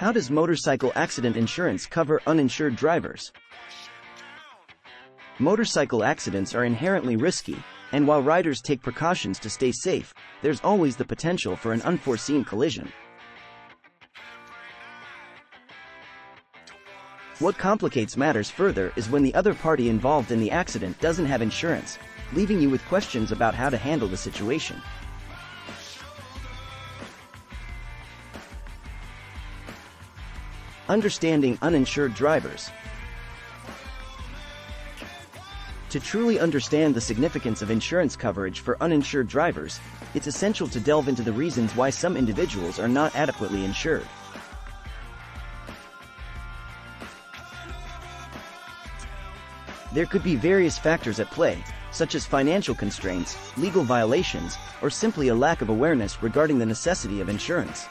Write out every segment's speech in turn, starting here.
How does motorcycle accident insurance cover uninsured drivers? Motorcycle accidents are inherently risky, and while riders take precautions to stay safe, there's always the potential for an unforeseen collision. What complicates matters further is when the other party involved in the accident doesn't have insurance, leaving you with questions about how to handle the situation. Understanding uninsured drivers. To truly understand the significance of insurance coverage for uninsured drivers, it's essential to delve into the reasons why some individuals are not adequately insured. There could be various factors at play, such as financial constraints, legal violations, or simply a lack of awareness regarding the necessity of insurance.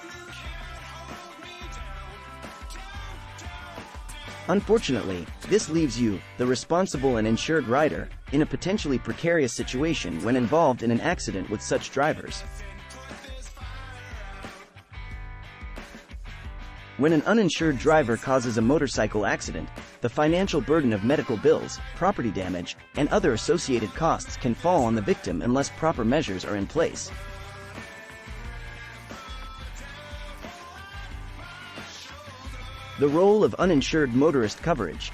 Unfortunately, this leaves you, the responsible and insured rider, in a potentially precarious situation when involved in an accident with such drivers. When an uninsured driver causes a motorcycle accident, the financial burden of medical bills, property damage, and other associated costs can fall on the victim unless proper measures are in place. The role of uninsured motorist coverage.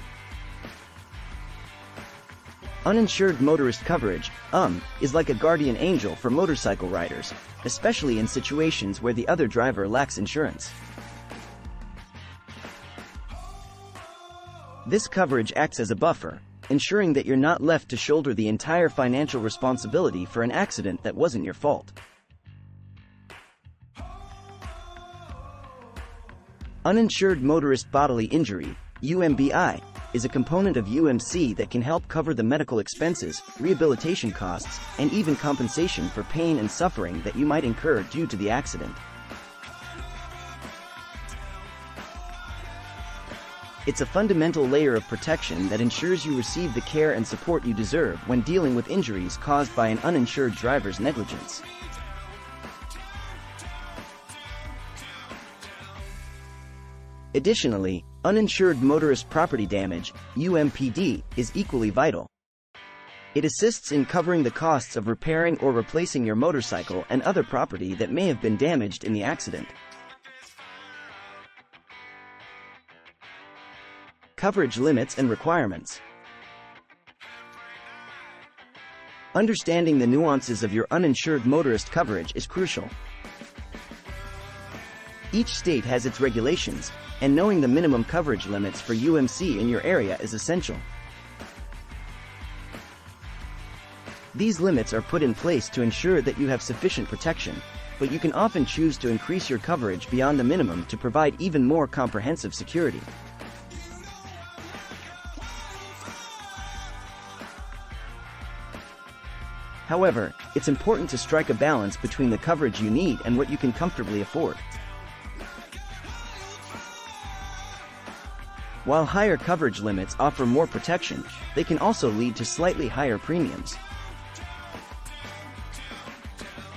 Uninsured motorist coverage, UM, is like a guardian angel for motorcycle riders, especially in situations where the other driver lacks insurance. This coverage acts as a buffer, ensuring that you're not left to shoulder the entire financial responsibility for an accident that wasn't your fault. Uninsured Motorist Bodily Injury, UMBI, is a component of UMC that can help cover the medical expenses, rehabilitation costs, and even compensation for pain and suffering that you might incur due to the accident. It's a fundamental layer of protection that ensures you receive the care and support you deserve when dealing with injuries caused by an uninsured driver's negligence. Additionally, uninsured motorist property damage, UMPD, is equally vital. It assists in covering the costs of repairing or replacing your motorcycle and other property that may have been damaged in the accident. Coverage limits and requirements. Understanding the nuances of your uninsured motorist coverage is crucial. Each state has its regulations, and knowing the minimum coverage limits for UMC in your area is essential. These limits are put in place to ensure that you have sufficient protection, but you can often choose to increase your coverage beyond the minimum to provide even more comprehensive security. However, it's important to strike a balance between the coverage you need and what you can comfortably afford. While higher coverage limits offer more protection, they can also lead to slightly higher premiums.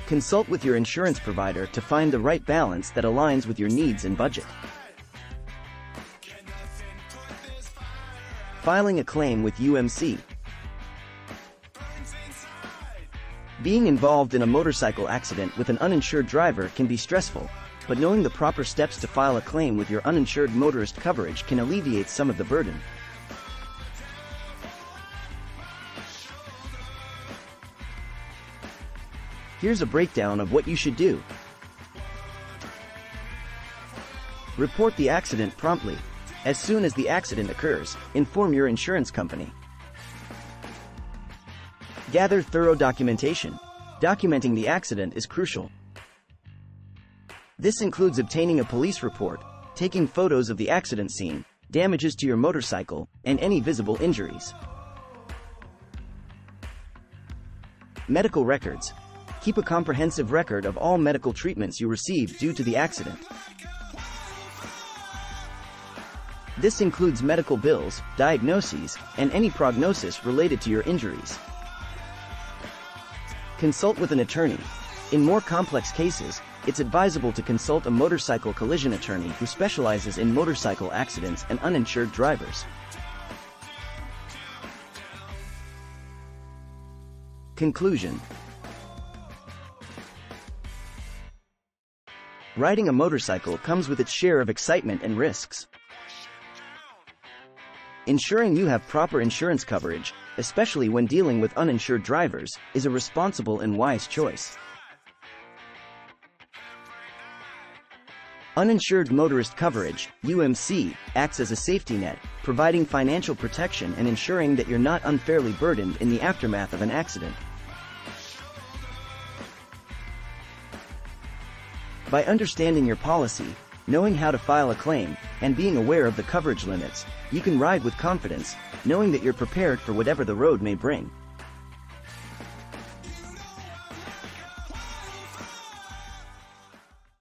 Consult with your insurance provider to find the right balance that aligns with your needs and budget. Filing a claim with UMC. Being involved in a motorcycle accident with an uninsured driver can be stressful, but knowing the proper steps to file a claim with your uninsured motorist coverage can alleviate some of the burden. Here's a breakdown of what you should do. Report the accident promptly. As soon as the accident occurs, inform your insurance company. Gather thorough documentation. Documenting the accident is crucial. This includes obtaining a police report, taking photos of the accident scene, damages to your motorcycle, and any visible injuries. Medical records. Keep a comprehensive record of all medical treatments you received due to the accident. This includes medical bills, diagnoses, and any prognosis related to your injuries. Consult with an attorney. In more complex cases, it's advisable to consult a motorcycle collision attorney who specializes in motorcycle accidents and uninsured drivers. Conclusion Riding a motorcycle comes with its share of excitement and risks. Ensuring you have proper insurance coverage, especially when dealing with uninsured drivers, is a responsible and wise choice. Uninsured Motorist Coverage, UMC, acts as a safety net, providing financial protection and ensuring that you're not unfairly burdened in the aftermath of an accident. By understanding your policy, knowing how to file a claim, and being aware of the coverage limits, you can ride with confidence, knowing that you're prepared for whatever the road may bring.